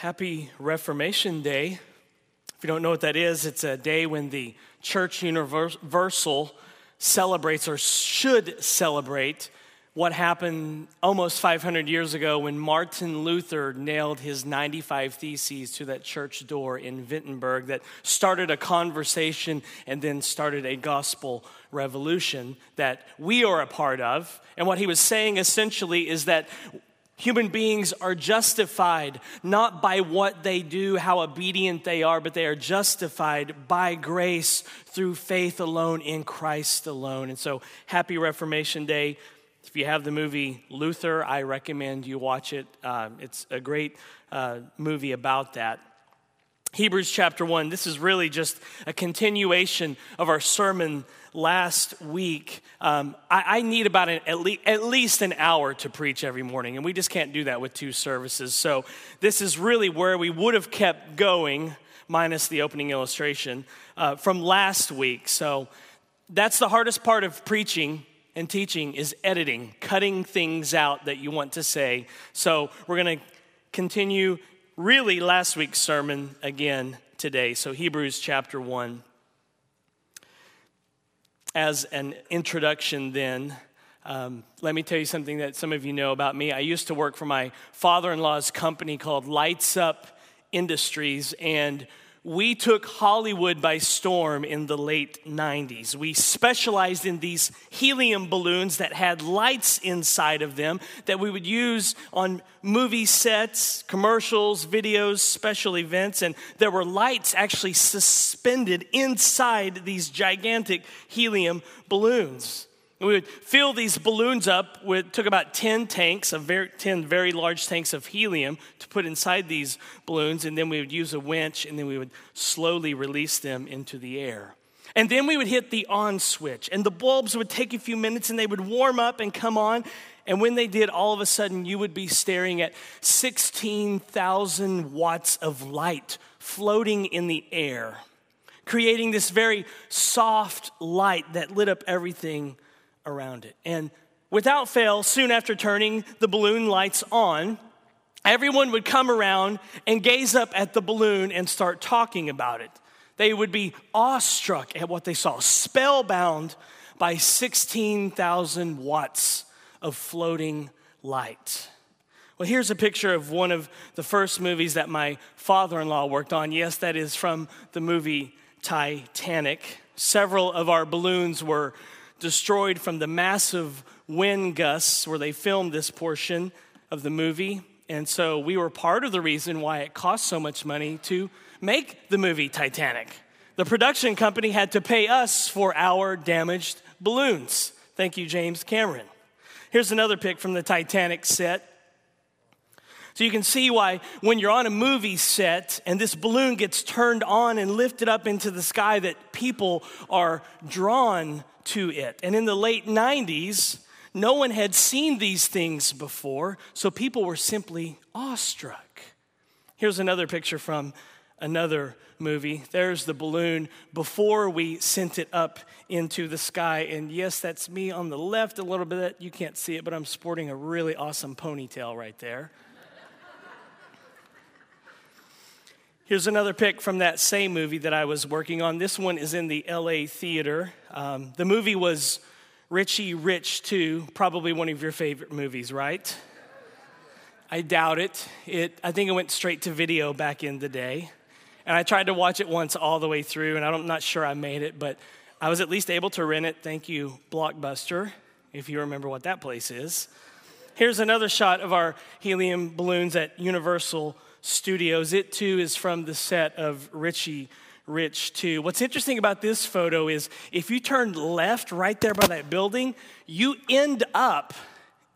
Happy Reformation Day. If you don't know what that is, it's a day when the Church Universal celebrates or should celebrate what happened almost 500 years ago when Martin Luther nailed his 95 Theses to that church door in Wittenberg that started a conversation and then started a gospel revolution that we are a part of. And what he was saying essentially is that Human beings are justified not by what they do, how obedient they are, but they are justified by grace through faith alone in Christ alone. And so, happy Reformation Day. If you have the movie Luther, I recommend you watch it. Uh, it's a great uh, movie about that. Hebrews chapter 1, this is really just a continuation of our sermon last week. Um, I, I, need about an, at, le- at least an hour to preach every morning, and we just can't do that with two services. So, this is really where we would have kept going, minus the opening illustration, uh, from last week. So, that's the hardest part of preaching and teaching is editing, cutting things out that you want to say. So, we're going to continue really last week's sermon again today. So, Hebrews chapter 1 as an introduction, then, um, let me tell you something that some of you know about me. I used to work for my father in law's company called Lights Up Industries, and we took Hollywood by storm in the late 90s. We specialized in these helium balloons that had lights inside of them that we would use on movie sets, commercials, videos, special events. And there were lights actually suspended inside these gigantic helium balloons. We would fill these balloons up with, took about 10 tanks, of very, 10 very large tanks of helium to put inside these balloons, and then we would use a winch and then we would slowly release them into the air. And then we would hit the on switch, and the bulbs would take a few minutes and they would warm up and come on. And when they did, all of a sudden you would be staring at 16,000 watts of light floating in the air, creating this very soft light that lit up everything around it. And without fail, soon after turning the balloon lights on, everyone would come around and gaze up at the balloon and start talking about it. They would be awestruck at what they saw, spellbound by 16,000 watts of floating light. Well, here's a picture of one of the first movies that my father in law worked on. Yes, that is from the movie Titanic. Several of our balloons were destroyed from the massive wind gusts where they filmed this portion of the movie. And so we were part of the reason why it cost so much money to make the movie Titanic. The production company had to pay us for our damaged balloons. Thank you, James Cameron. Here's another pic from the Titanic set. So you can see why when you're on a movie set and this balloon gets turned on and lifted up into the sky that people are drawn to it. And in the late 90s, no one had seen these things before, so people were simply awestruck. Here's another picture from another movie. There's the balloon before we sent it up into the sky. And yes, that's me on the left a little bit. You can't see it, but I'm sporting a really awesome ponytail right there. Here's another pic from that same movie that I was working on. This one is in the LA theater. Um, the movie was Richie Rich 2, probably one of your favorite movies, right? I doubt it. it. I think it went straight to video back in the day. And I tried to watch it once all the way through, and I'm not sure I made it, but I was at least able to rent it. Thank you, Blockbuster, if you remember what that place is. Here's another shot of our helium balloons at Universal Studios. It too is from the set of Richie Rich 2. What's interesting about this photo is if you turn left right there by that building, you end up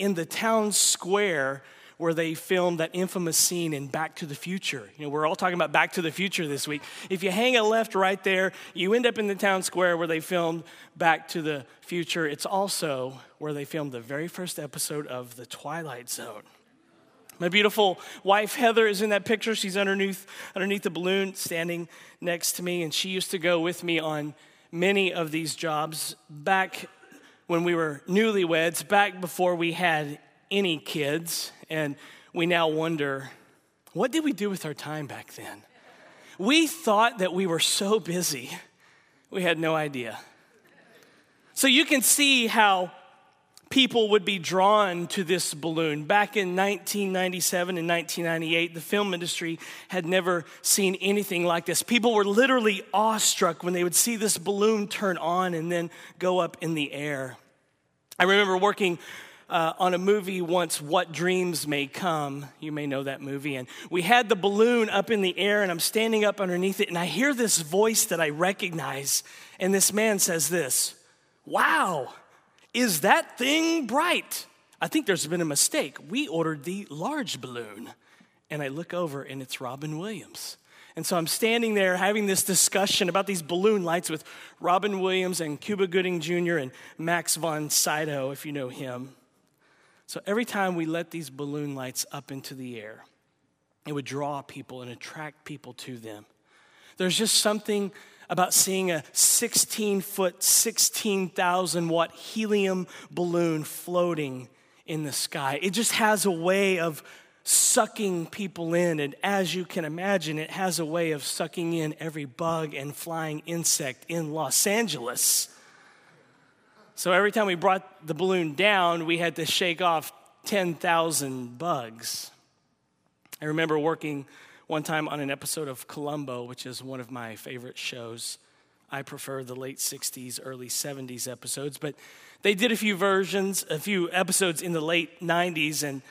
in the town square where they filmed that infamous scene in Back to the Future. You know, we're all talking about Back to the Future this week. If you hang a left right there, you end up in the town square where they filmed Back to the Future. It's also where they filmed the very first episode of The Twilight Zone. My beautiful wife Heather is in that picture. She's underneath underneath the balloon standing next to me and she used to go with me on many of these jobs back when we were newlyweds, back before we had any kids and we now wonder What did we do with our time back then? We thought that we were so busy, we had no idea. So you can see how people would be drawn to this balloon. Back in 1997 and 1998, the film industry had never seen anything like this. People were literally awestruck when they would see this balloon turn on and then go up in the air. I remember working uh, on a movie once, What Dreams May Come. You may know that movie. And we had the balloon up in the air, and I'm standing up underneath it, and I hear this voice that I recognize. And this man says this Wow, is that thing bright? I think there's been a mistake. We ordered the large balloon. And I look over, and it's Robin Williams. And so I'm standing there having this discussion about these balloon lights with Robin Williams and Cuba Gooding Jr. and Max von Sydow, if you know him. So every time we let these balloon lights up into the air, it would draw people and attract people to them. There's just something about seeing a 16 foot, 16,000 watt helium balloon floating in the sky. It just has a way of sucking people in. And as you can imagine, it has a way of sucking in every bug and flying insect in Los Angeles. So every time we brought the balloon down, we had to shake off 10,000 bugs. I remember working one time on an episode of Columbo, which is one of my favorite shows. I prefer the late 60s, early 70s episodes, but they did a few versions, a few episodes in the late 90s, and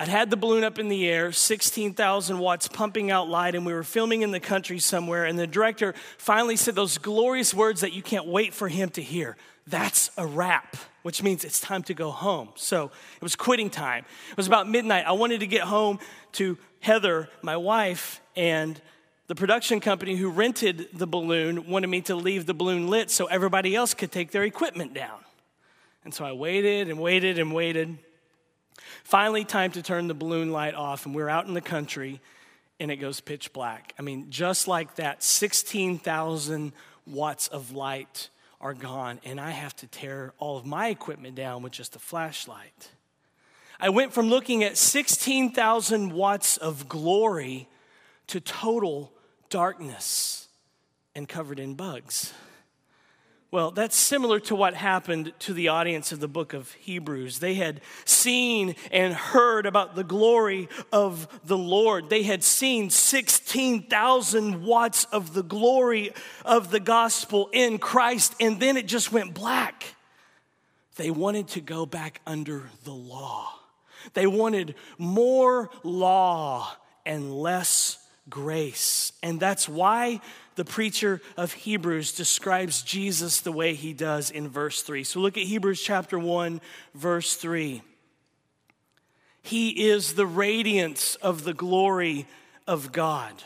I'd had the balloon up in the air, 16,000 watts pumping out light, and we were filming in the country somewhere. And the director finally said those glorious words that you can't wait for him to hear that's a wrap, which means it's time to go home. So it was quitting time. It was about midnight. I wanted to get home to Heather, my wife, and the production company who rented the balloon wanted me to leave the balloon lit so everybody else could take their equipment down. And so I waited and waited and waited. Finally, time to turn the balloon light off, and we're out in the country, and it goes pitch black. I mean, just like that, 16,000 watts of light are gone, and I have to tear all of my equipment down with just a flashlight. I went from looking at 16,000 watts of glory to total darkness and covered in bugs. Well, that's similar to what happened to the audience of the book of Hebrews. They had seen and heard about the glory of the Lord. They had seen 16,000 watts of the glory of the gospel in Christ, and then it just went black. They wanted to go back under the law. They wanted more law and less grace. And that's why the preacher of Hebrews describes Jesus the way he does in verse 3. So look at Hebrews chapter 1, verse 3. He is the radiance of the glory of God.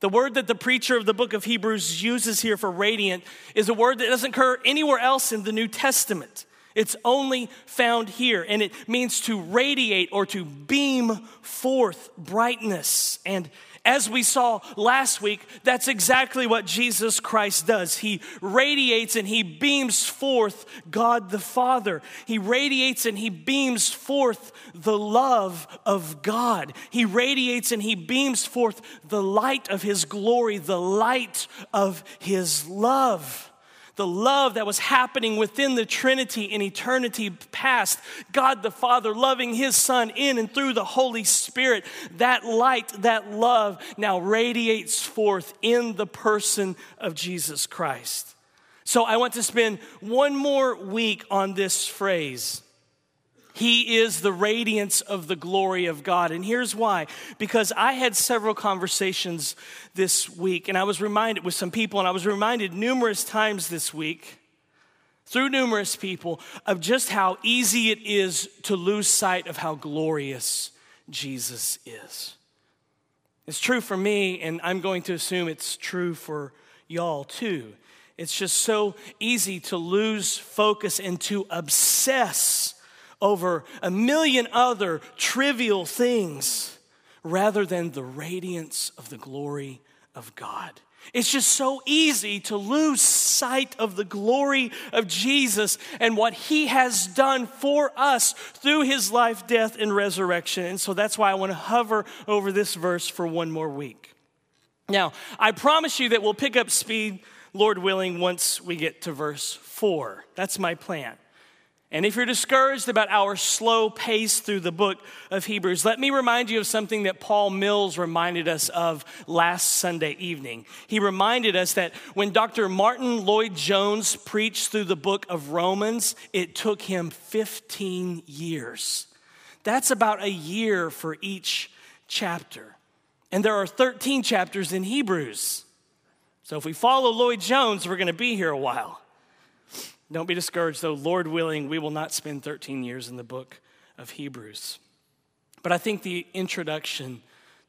The word that the preacher of the book of Hebrews uses here for radiant is a word that doesn't occur anywhere else in the New Testament. It's only found here, and it means to radiate or to beam forth brightness. And as we saw last week, that's exactly what Jesus Christ does. He radiates and he beams forth God the Father. He radiates and he beams forth the love of God. He radiates and he beams forth the light of his glory, the light of his love the love that was happening within the Trinity in eternity past. God the Father loving His Son in and through the Holy Spirit. That light, that love now radiates forth in the person of Jesus Christ. So I want to spend one more week on this phrase he is the radiance of the glory of God. And here's why because I had several conversations this week, and I was reminded with some people, and I was reminded numerous times this week through numerous people of just how easy it is to lose sight of how glorious Jesus is. It's true for me, and I'm going to assume it's true for y'all too. It's just so easy to lose focus and to obsess over a million other trivial things rather than the radiance of the glory of God. It's just so easy to lose sight of the glory of Jesus and what he has done for us through his life, death, and resurrection. And so that's why I want to hover over this verse for one more week. Now, I promise you that we'll pick up speed, Lord willing, once we get to verse 4. That's my plan. And if you're discouraged about our slow pace through the book of Hebrews, let me remind you of something that Paul Mills reminded us of last Sunday evening. He reminded us that when Dr. Martyn Lloyd-Jones preached through the book of Romans, it took him 15 years. That's about a year for each chapter. And there are 13 chapters in Hebrews. So if we follow Lloyd-Jones, we're going to be here a while. Don't be discouraged, though. Lord willing, we will not spend 13 years in the book of Hebrews. But I think the introduction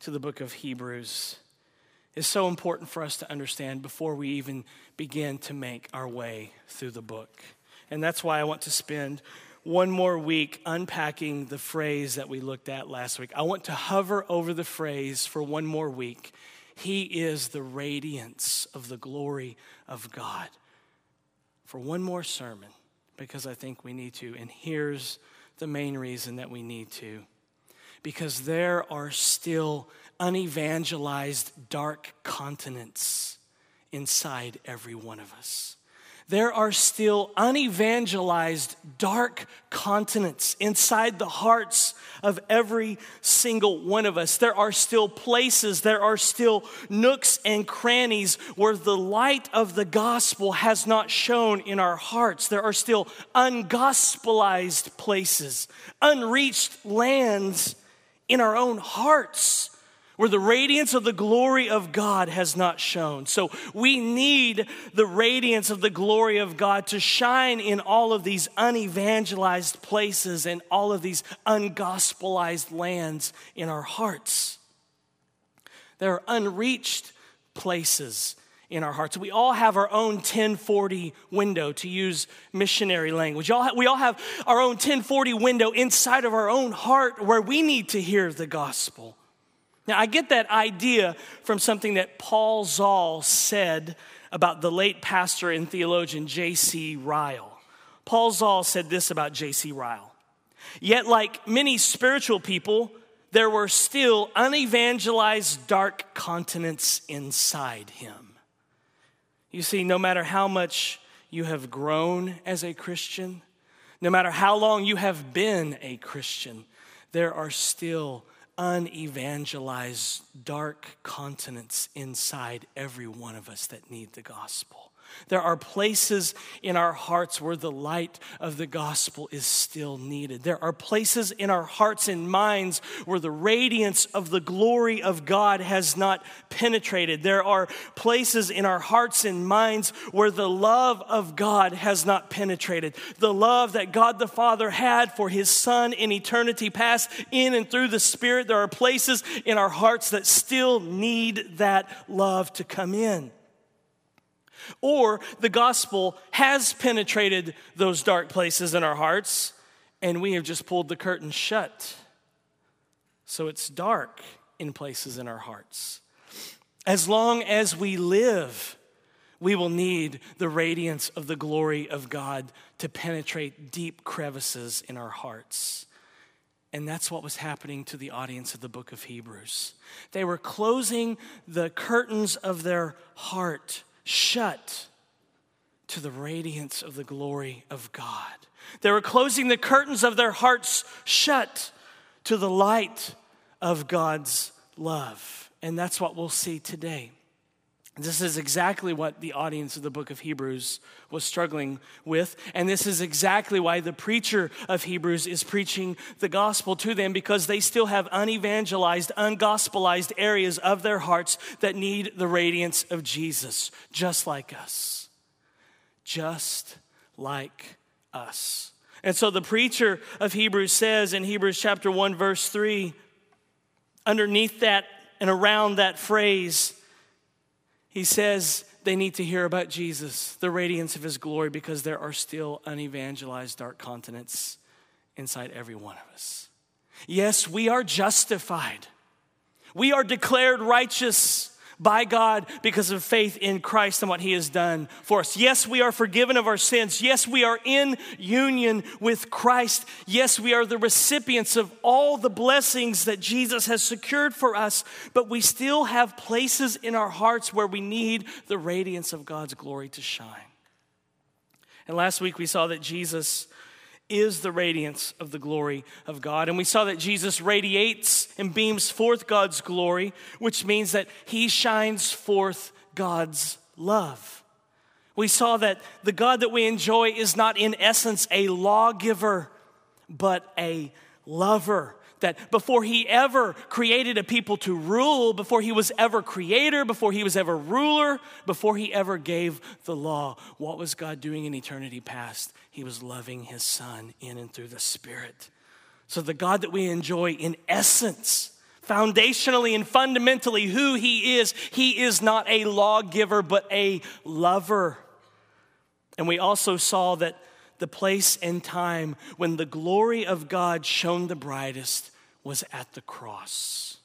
to the book of Hebrews is so important for us to understand before we even begin to make our way through the book. And that's why I want to spend one more week unpacking the phrase that we looked at last week. I want to hover over the phrase for one more week. He is the radiance of the glory of God for one more sermon because I think we need to. And here's the main reason that we need to because there are still unevangelized dark continents inside every one of us there are still unevangelized dark continents inside the hearts of every single one of us. There are still places, there are still nooks and crannies where the light of the gospel has not shone in our hearts. There are still ungospelized places, unreached lands in our own hearts where the radiance of the glory of God has not shone. So we need the radiance of the glory of God to shine in all of these unevangelized places and all of these ungospelized lands in our hearts. There are unreached places in our hearts. We all have our own 1040 window, to use missionary language. We all have our own 1040 window inside of our own heart where we need to hear the gospel. Now, I get that idea from something that Paul Zahl said about the late pastor and theologian J.C. Ryle. Paul Zahl said this about J.C. Ryle. Yet, like many spiritual people, there were still unevangelized dark continents inside him. You see, no matter how much you have grown as a Christian, no matter how long you have been a Christian, there are still unevangelized dark continents inside every one of us that need the gospel. There are places in our hearts where the light of the gospel is still needed. There are places in our hearts and minds where the radiance of the glory of God has not penetrated. There are places in our hearts and minds where the love of God has not penetrated. The love that God the Father had for his Son in eternity past, in and through the Spirit. There are places in our hearts that still need that love to come in. Or the gospel has penetrated those dark places in our hearts, and we have just pulled the curtain shut. So it's dark in places in our hearts. As long as we live, we will need the radiance of the glory of God to penetrate deep crevices in our hearts. And that's what was happening to the audience of the book of Hebrews. They were closing the curtains of their heart shut to the radiance of the glory of God. They were closing the curtains of their hearts shut to the light of God's love. And that's what we'll see today. This is exactly what the audience of the book of Hebrews was struggling with. And this is exactly why the preacher of Hebrews is preaching the gospel to them because they still have unevangelized, ungospelized areas of their hearts that need the radiance of Jesus, just like us. Just like us. And so the preacher of Hebrews says in Hebrews chapter 1, verse 3, underneath that and around that phrase, he says they need to hear about Jesus, the radiance of his glory, because there are still unevangelized dark continents inside every one of us. Yes, we are justified. We are declared righteous by God because of faith in Christ and what He has done for us. Yes, we are forgiven of our sins. Yes, we are in union with Christ. Yes, we are the recipients of all the blessings that Jesus has secured for us, but we still have places in our hearts where we need the radiance of God's glory to shine. And last week we saw that Jesus is the radiance of the glory of God. And we saw that Jesus radiates and beams forth God's glory, which means that he shines forth God's love. We saw that the God that we enjoy is not in essence a lawgiver, but a lover that before he ever created a people to rule, before he was ever creator, before he was ever ruler, before he ever gave the law, what was God doing in eternity past? He was loving his son in and through the Spirit. So the God that we enjoy in essence, foundationally and fundamentally who he is, he is not a lawgiver, but a lover. And we also saw that the place and time when the glory of God shone the brightest was at the cross.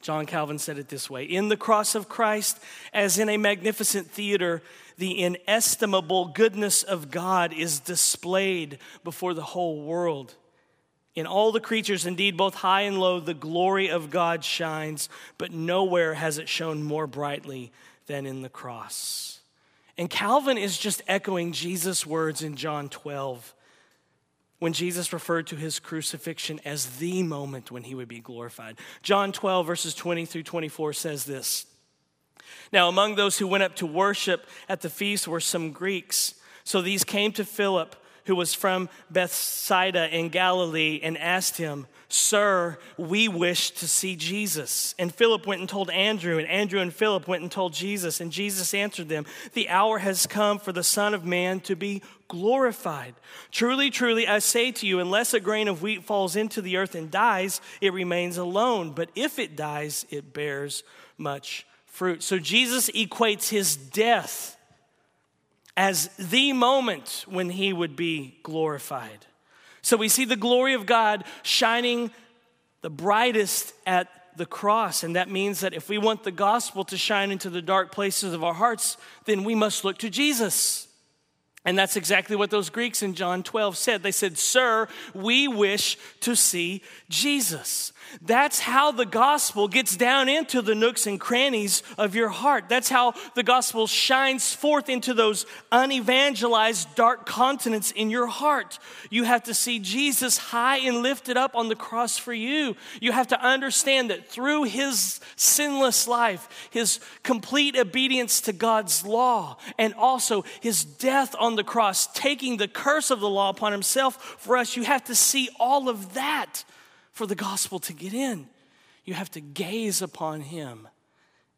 John Calvin said it this way In the cross of Christ, as in a magnificent theater, the inestimable goodness of God is displayed before the whole world. In all the creatures, indeed, both high and low, the glory of God shines, but nowhere has it shone more brightly than in the cross. And Calvin is just echoing Jesus' words in John 12 when Jesus referred to his crucifixion as the moment when he would be glorified. John 12, verses 20 through 24 says this Now, among those who went up to worship at the feast were some Greeks. So these came to Philip, who was from Bethsaida in Galilee, and asked him, Sir, we wish to see Jesus. And Philip went and told Andrew, and Andrew and Philip went and told Jesus. And Jesus answered them, The hour has come for the Son of Man to be glorified. Truly, truly, I say to you, unless a grain of wheat falls into the earth and dies, it remains alone. But if it dies, it bears much fruit. So Jesus equates his death as the moment when he would be glorified. So we see the glory of God shining the brightest at the cross. And that means that if we want the gospel to shine into the dark places of our hearts, then we must look to Jesus. And that's exactly what those Greeks in John 12 said. They said, Sir, we wish to see Jesus. That's how the gospel gets down into the nooks and crannies of your heart. That's how the gospel shines forth into those unevangelized dark continents in your heart. You have to see Jesus high and lifted up on the cross for you. You have to understand that through his sinless life, his complete obedience to God's law, and also his death on the cross, taking the curse of the law upon himself for us, you have to see all of that for the gospel to get in. You have to gaze upon him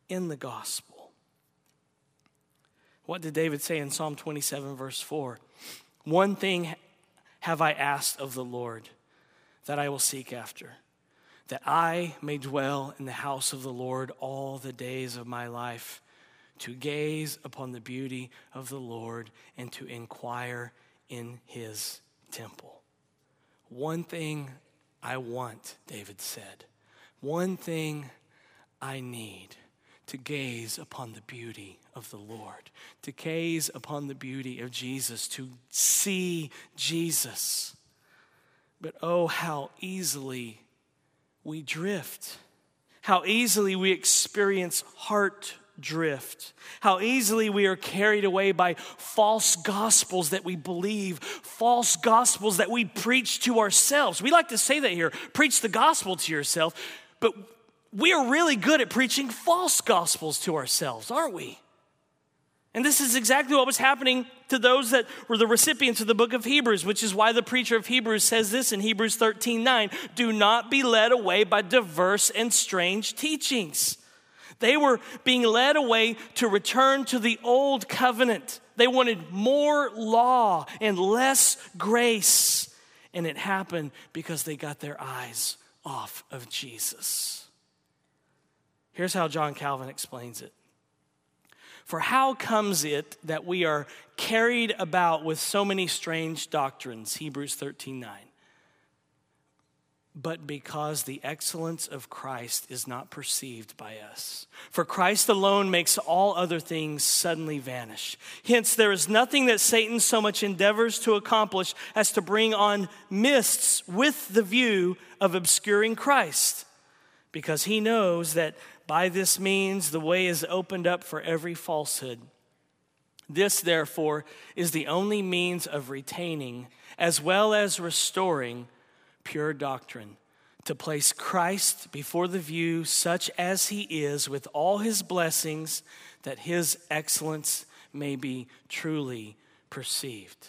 in the gospel. What did David say in Psalm 27, verse 4? One thing have I asked of the Lord that I will seek after, that I may dwell in the house of the Lord all the days of my life, to gaze upon the beauty of the Lord and to inquire in his temple. One thing I want, David said. One thing I need to gaze upon the beauty of the Lord, to gaze upon the beauty of Jesus, to see Jesus. But oh, how easily we drift, how easily we experience heart drift, how easily we are carried away by false gospels that we believe, false gospels that we preach to ourselves. We like to say that here preach the gospel to yourself, but we are really good at preaching false gospels to ourselves, aren't we? And this is exactly what was happening to those that were the recipients of the book of Hebrews, which is why the preacher of Hebrews says this in Hebrews 13 9 Do not be led away by diverse and strange teachings they were being led away to return to the old covenant. They wanted more law and less grace. And it happened because they got their eyes off of Jesus. Here's how John Calvin explains it. For how comes it that we are carried about with so many strange doctrines? Hebrews 13 9. But because the excellence of Christ is not perceived by us. For Christ alone makes all other things suddenly vanish. Hence, there is nothing that Satan so much endeavors to accomplish as to bring on mists with the view of obscuring Christ, because he knows that by this means the way is opened up for every falsehood. This, therefore, is the only means of retaining as well as restoring pure doctrine, to place Christ before the view, such as he is, with all his blessings, that his excellence may be truly perceived.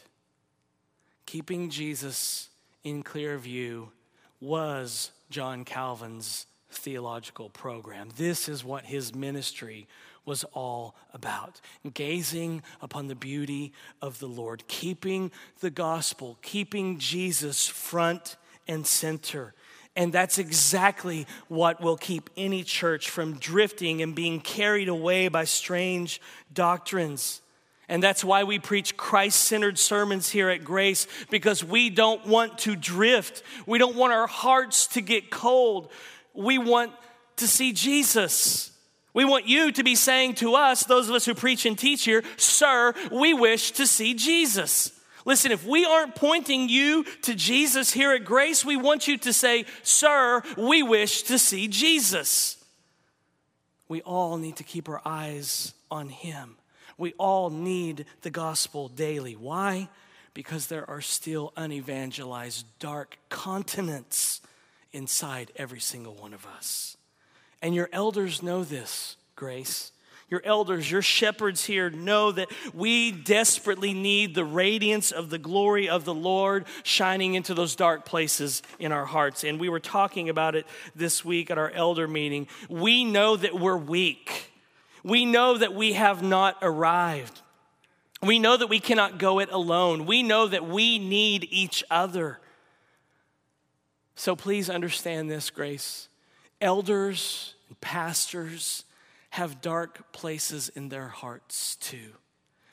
Keeping Jesus in clear view was John Calvin's theological program. This is what his ministry was all about gazing upon the beauty of the Lord, keeping the gospel, keeping Jesus front and center. And that's exactly what will keep any church from drifting and being carried away by strange doctrines. And that's why we preach Christ centered sermons here at Grace, because we don't want to drift. We don't want our hearts to get cold. We want to see Jesus. We want you to be saying to us, those of us who preach and teach here, Sir, we wish to see Jesus. Listen, if we aren't pointing you to Jesus here at Grace, we want you to say, Sir, we wish to see Jesus. We all need to keep our eyes on Him. We all need the gospel daily. Why? Because there are still unevangelized dark continents inside every single one of us. And your elders know this, Grace your elders, your shepherds here know that we desperately need the radiance of the glory of the Lord shining into those dark places in our hearts. And we were talking about it this week at our elder meeting. We know that we're weak, we know that we have not arrived. We know that we cannot go it alone. We know that we need each other. So please understand this, Grace. Elders and pastors, have dark places in their hearts too.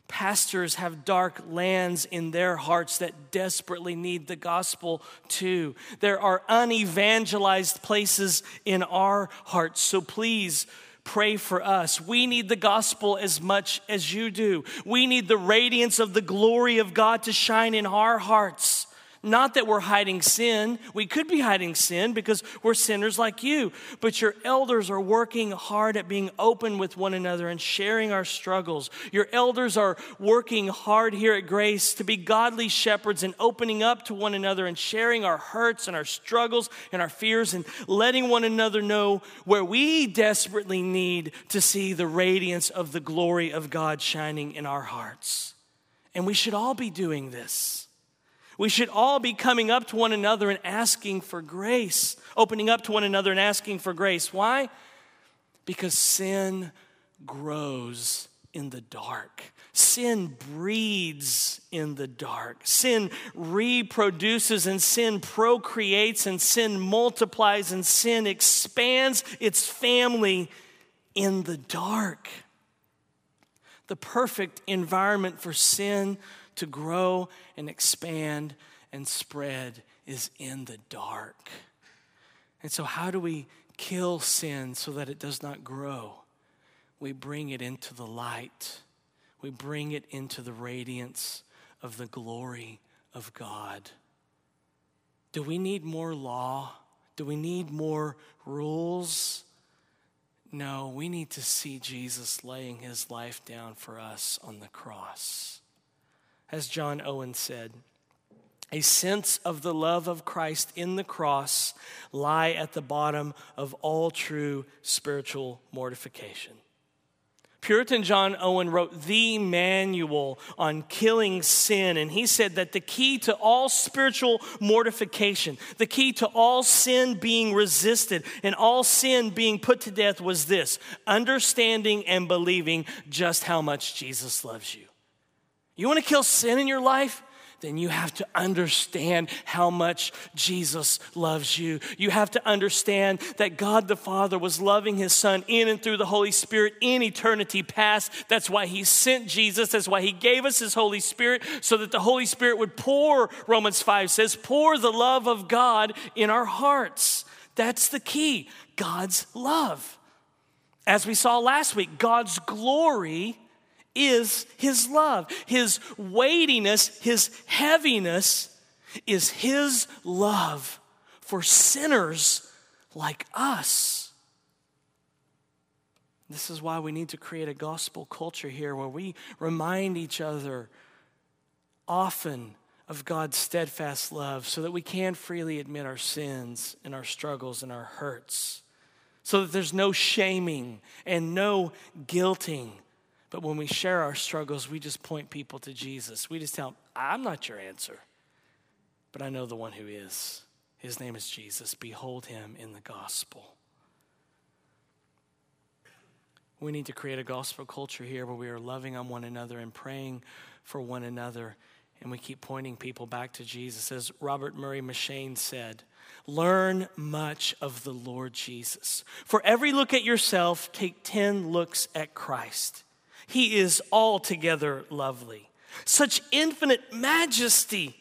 Pastors have dark lands in their hearts that desperately need the gospel too. There are unevangelized places in our hearts. So please pray for us. We need the gospel as much as you do. We need the radiance of the glory of God to shine in our hearts. Not that we're hiding sin. We could be hiding sin because we're sinners like you. But your elders are working hard at being open with one another and sharing our struggles. Your elders are working hard here at Grace to be godly shepherds and opening up to one another and sharing our hurts and our struggles and our fears and letting one another know where we desperately need to see the radiance of the glory of God shining in our hearts. And we should all be doing this. We should all be coming up to one another and asking for grace, opening up to one another and asking for grace. Why? Because sin grows in the dark. Sin breeds in the dark. Sin reproduces and sin procreates and sin multiplies and sin expands its family in the dark. The perfect environment for sin to grow and expand and spread is in the dark. And so, how do we kill sin so that it does not grow? We bring it into the light, we bring it into the radiance of the glory of God. Do we need more law? Do we need more rules? No, we need to see Jesus laying his life down for us on the cross as John Owen said, a sense of the love of Christ in the cross lie at the bottom of all true spiritual mortification. Puritan John Owen wrote the manual on killing sin, and he said that the key to all spiritual mortification, the key to all sin being resisted and all sin being put to death was this understanding and believing just how much Jesus loves you. You want to kill sin in your life? then you have to understand how much Jesus loves you. You have to understand that God the Father was loving his Son in and through the Holy Spirit in eternity past. That's why he sent Jesus. That's why he gave us his Holy Spirit, so that the Holy Spirit would pour, Romans 5 says, pour the love of God in our hearts. That's the key God's love. As we saw last week, God's glory is his love. His weightiness, his heaviness is his love for sinners like us. This is why we need to create a gospel culture here where we remind each other often of God's steadfast love so that we can freely admit our sins and our struggles and our hurts. So that there's no shaming and no guilting but when we share our struggles, we just point people to Jesus. We just tell them, I'm not your answer, but I know the one who is. His name is Jesus. Behold him in the gospel. We need to create a gospel culture here where we are loving on one another and praying for one another, and we keep pointing people back to Jesus. As Robert Murray M'Cheyne said, learn much of the Lord Jesus. For every look at yourself, take 10 looks at Christ. He is altogether lovely. Such infinite majesty,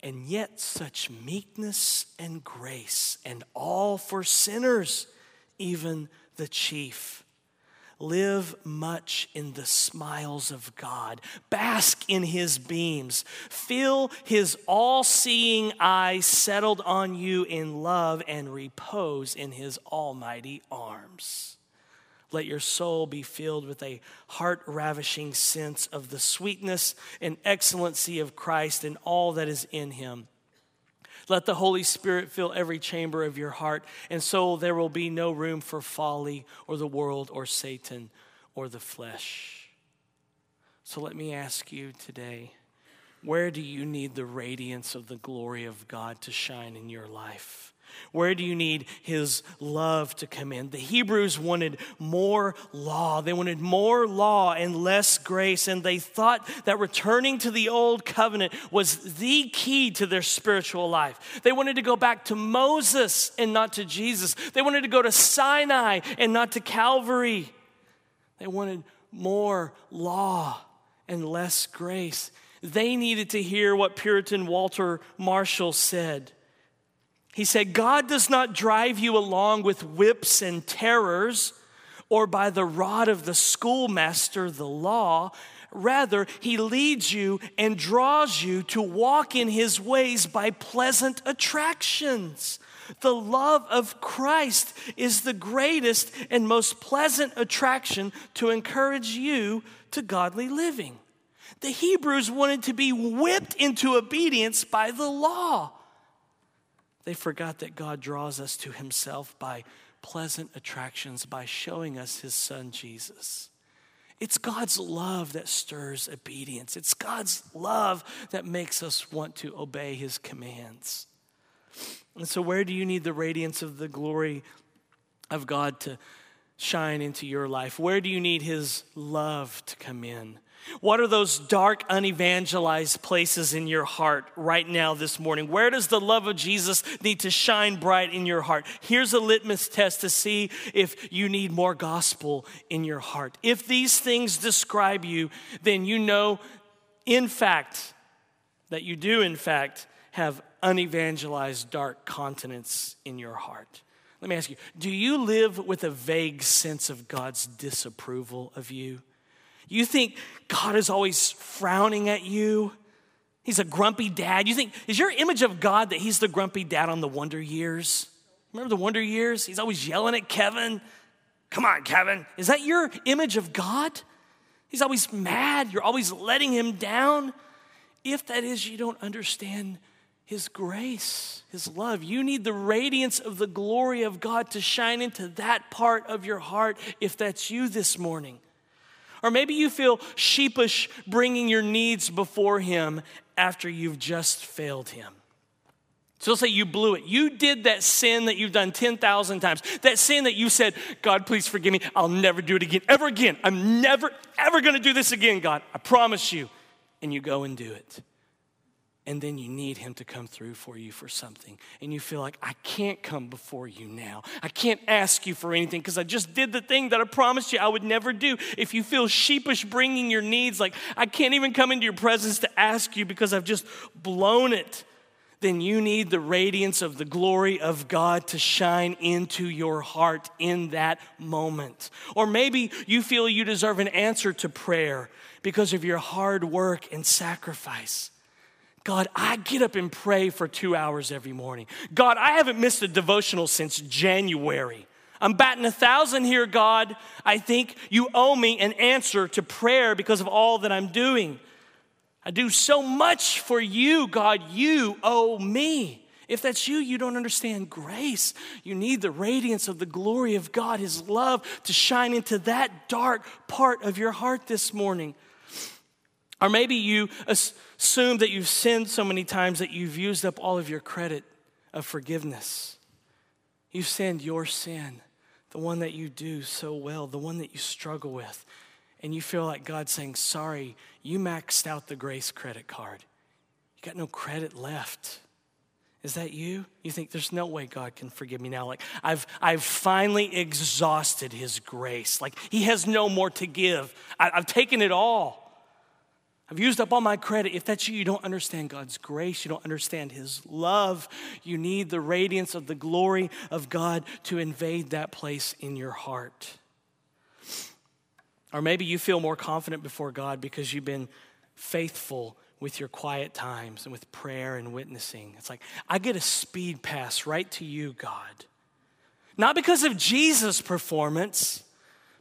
and yet such meekness and grace, and all for sinners, even the chief. Live much in the smiles of God. Bask in his beams. Feel his all seeing eye settled on you in love and repose in his almighty arms. Let your soul be filled with a heart ravishing sense of the sweetness and excellency of Christ and all that is in him. Let the Holy Spirit fill every chamber of your heart, and so there will be no room for folly or the world or Satan or the flesh. So let me ask you today where do you need the radiance of the glory of God to shine in your life? Where do you need his love to come in? The Hebrews wanted more law. They wanted more law and less grace, and they thought that returning to the old covenant was the key to their spiritual life. They wanted to go back to Moses and not to Jesus. They wanted to go to Sinai and not to Calvary. They wanted more law and less grace. They needed to hear what Puritan Walter Marshall said. He said, God does not drive you along with whips and terrors or by the rod of the schoolmaster, the law. Rather, he leads you and draws you to walk in his ways by pleasant attractions. The love of Christ is the greatest and most pleasant attraction to encourage you to godly living. The Hebrews wanted to be whipped into obedience by the law. They forgot that God draws us to himself by pleasant attractions, by showing us his son Jesus. It's God's love that stirs obedience. It's God's love that makes us want to obey his commands. And so, where do you need the radiance of the glory of God to shine into your life? Where do you need his love to come in? What are those dark, unevangelized places in your heart right now this morning? Where does the love of Jesus need to shine bright in your heart? Here's a litmus test to see if you need more gospel in your heart. If these things describe you, then you know, in fact, that you do, in fact, have unevangelized dark continents in your heart. Let me ask you do you live with a vague sense of God's disapproval of you? You think God is always frowning at you? He's a grumpy dad. You think, is your image of God that he's the grumpy dad on the Wonder Years? Remember the Wonder Years? He's always yelling at Kevin. Come on, Kevin. Is that your image of God? He's always mad. You're always letting him down. If that is, you don't understand his grace, his love. You need the radiance of the glory of God to shine into that part of your heart if that's you this morning. Or maybe you feel sheepish bringing your needs before Him after you've just failed Him. So let's say you blew it. You did that sin that you've done 10,000 times. That sin that you said, God, please forgive me. I'll never do it again, ever again. I'm never, ever going to do this again, God. I promise you. And you go and do it. And then you need Him to come through for you for something. And you feel like, I can't come before you now. I can't ask you for anything because I just did the thing that I promised you I would never do. If you feel sheepish bringing your needs, like, I can't even come into your presence to ask you because I've just blown it, then you need the radiance of the glory of God to shine into your heart in that moment. Or maybe you feel you deserve an answer to prayer because of your hard work and sacrifice. God, I get up and pray for two hours every morning. God, I haven't missed a devotional since January. I'm batting a thousand here, God. I think you owe me an answer to prayer because of all that I'm doing. I do so much for you, God. You owe me. If that's you, you don't understand grace. You need the radiance of the glory of God, His love, to shine into that dark part of your heart this morning. Or maybe you assume that you've sinned so many times that you've used up all of your credit of forgiveness. You've sinned your sin, the one that you do so well, the one that you struggle with. And you feel like God's saying, Sorry, you maxed out the grace credit card. You got no credit left. Is that you? You think there's no way God can forgive me now? Like I've I've finally exhausted his grace. Like he has no more to give. I, I've taken it all. I've used up all my credit. If that's you, you don't understand God's grace. You don't understand His love. You need the radiance of the glory of God to invade that place in your heart. Or maybe you feel more confident before God because you've been faithful with your quiet times and with prayer and witnessing. It's like, I get a speed pass right to you, God. Not because of Jesus' performance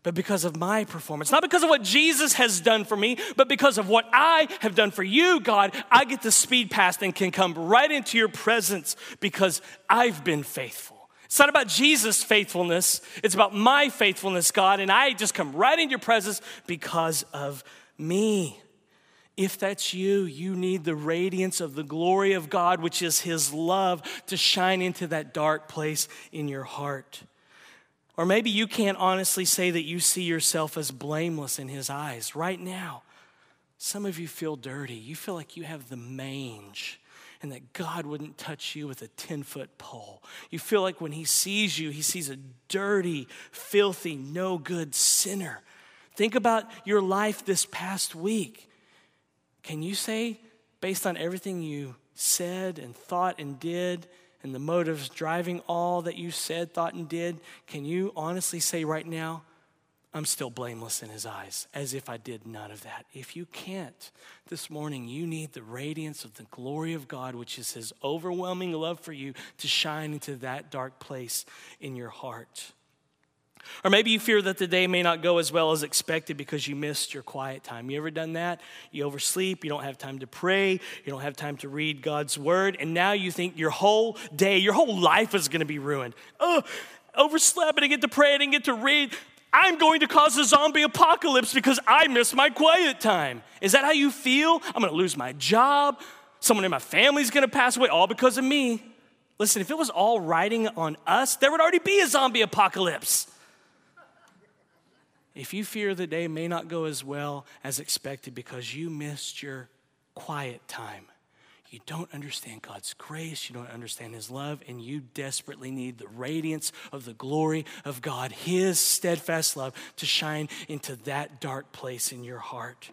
but because of my performance. Not because of what Jesus has done for me, but because of what I have done for you, God. I get the speed pass and can come right into your presence because I've been faithful. It's not about Jesus' faithfulness, it's about my faithfulness, God, and I just come right into your presence because of me. If that's you, you need the radiance of the glory of God, which is His love, to shine into that dark place in your heart. Or maybe you can't honestly say that you see yourself as blameless in His eyes right now. Some of you feel dirty. You feel like you have the mange and that God wouldn't touch you with a 10 foot pole. You feel like when He sees you, He sees a dirty, filthy, no good sinner. Think about your life this past week. Can you say, based on everything you said and thought and did, and the motives driving all that you said, thought, and did, can you honestly say right now, I'm still blameless in his eyes, as if I did none of that? If you can't, this morning, you need the radiance of the glory of God, which is his overwhelming love for you, to shine into that dark place in your heart. Or maybe you fear that the day may not go as well as expected because you missed your quiet time. You ever done that? You oversleep, you don't have time to pray, you don't have time to read God's word, and now you think your whole day, your whole life is going to be ruined. Oh, overslept, I didn't get to pray, I didn't get to read. I'm going to cause a zombie apocalypse because I missed my quiet time. Is that how you feel? I'm going to lose my job. Someone in my family's going to pass away all because of me. Listen, if it was all riding on us, there would already be a zombie apocalypse. If you fear the day may not go as well as expected because you missed your quiet time, you don't understand God's grace, you don't understand His love, and you desperately need the radiance of the glory of God, His steadfast love, to shine into that dark place in your heart.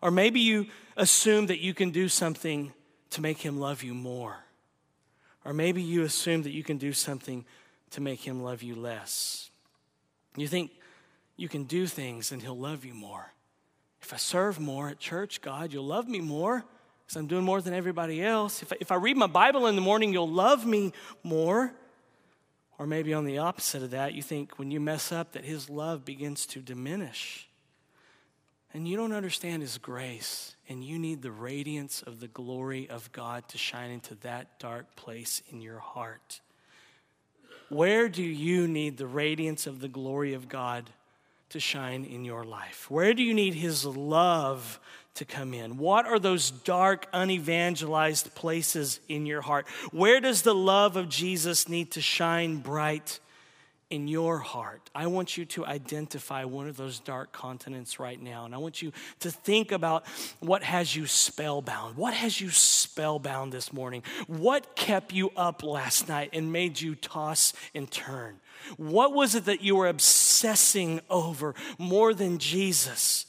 Or maybe you assume that you can do something to make Him love you more. Or maybe you assume that you can do something to make Him love you less. You think you can do things and He'll love you more. If I serve more at church, God, you'll love me more because I'm doing more than everybody else. If I, if I read my Bible in the morning, you'll love me more. Or maybe on the opposite of that, you think when you mess up that His love begins to diminish. And you don't understand His grace, and you need the radiance of the glory of God to shine into that dark place in your heart. Where do you need the radiance of the glory of God to shine in your life? Where do you need His love to come in? What are those dark, unevangelized places in your heart? Where does the love of Jesus need to shine bright in your heart, I want you to identify one of those dark continents right now. And I want you to think about what has you spellbound. What has you spellbound this morning? What kept you up last night and made you toss and turn? What was it that you were obsessing over more than Jesus?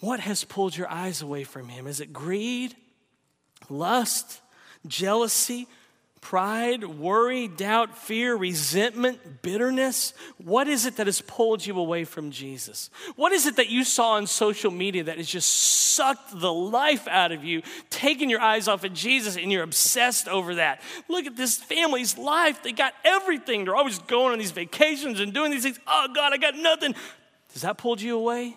What has pulled your eyes away from Him? Is it greed, lust, jealousy? Pride, worry, doubt, fear, resentment, bitterness? What is it that has pulled you away from Jesus? What is it that you saw on social media that has just sucked the life out of you, taking your eyes off of Jesus, and you're obsessed over that? Look at this family's life. They got everything. They're always going on these vacations and doing these things. Oh, God, I got nothing. Has that pulled you away?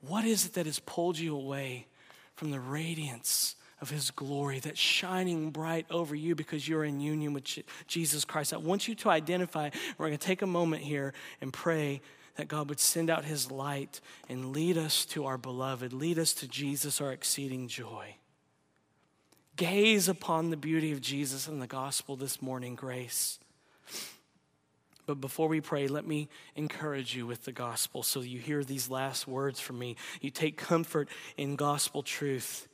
What is it that has pulled you away from the radiance of his glory that's shining bright over you because you're in union with Jesus Christ. I want you to identify, we're going to take a moment here and pray that God would send out his light and lead us to our beloved, lead us to Jesus, our exceeding joy. Gaze upon the beauty of Jesus and the gospel this morning, grace. But before we pray, let me encourage you with the gospel so you hear these last words from me. You take comfort in gospel truth.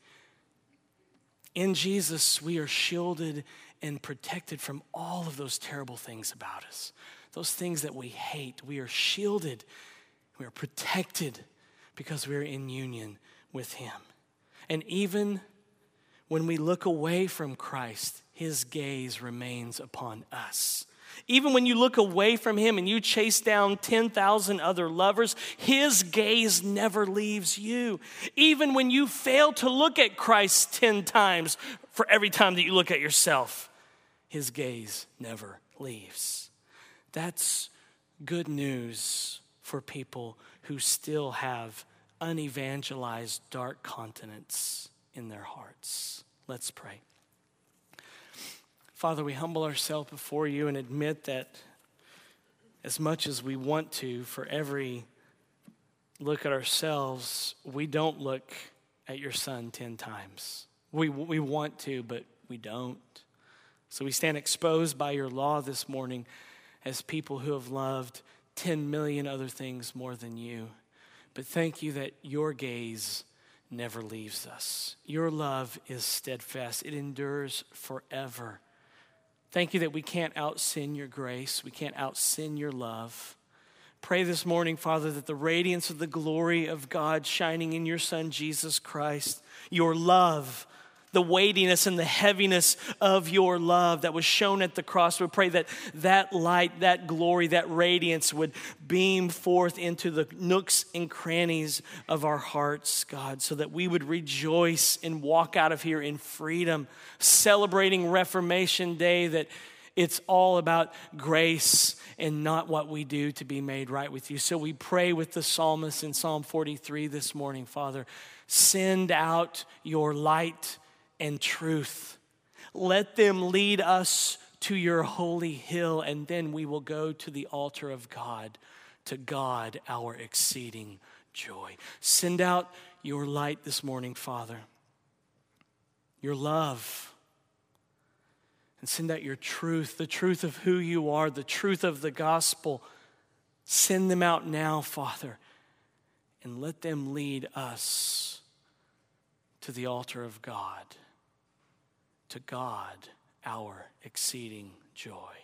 In Jesus, we are shielded and protected from all of those terrible things about us. Those things that we hate, we are shielded, we are protected because we're in union with Him. And even when we look away from Christ, His gaze remains upon us. Even when you look away from him and you chase down 10,000 other lovers, his gaze never leaves you. Even when you fail to look at Christ 10 times for every time that you look at yourself, his gaze never leaves. That's good news for people who still have unevangelized dark continents in their hearts. Let's pray. Father, we humble ourselves before you and admit that as much as we want to, for every look at ourselves, we don't look at your son 10 times. We, we want to, but we don't. So we stand exposed by your law this morning as people who have loved 10 million other things more than you. But thank you that your gaze never leaves us. Your love is steadfast, it endures forever. Thank you that we can't out sin your grace, we can't out sin your love. Pray this morning, Father, that the radiance of the glory of God shining in your Son, Jesus Christ, your love, the weightiness and the heaviness of your love that was shown at the cross. We pray that that light, that glory, that radiance would beam forth into the nooks and crannies of our hearts, God, so that we would rejoice and walk out of here in freedom, celebrating Reformation Day that it's all about grace and not what we do to be made right with you. So we pray with the psalmist in Psalm 43 this morning, Father, send out your light and truth. Let them lead us to your holy hill, and then we will go to the altar of God, to God, our exceeding joy. Send out your light this morning, Father, your love, and send out your truth, the truth of who you are, the truth of the gospel. Send them out now, Father, and let them lead us to the altar of God to God our exceeding joy.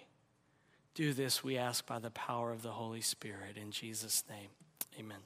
Do this, we ask, by the power of the Holy Spirit. In Jesus' name, amen.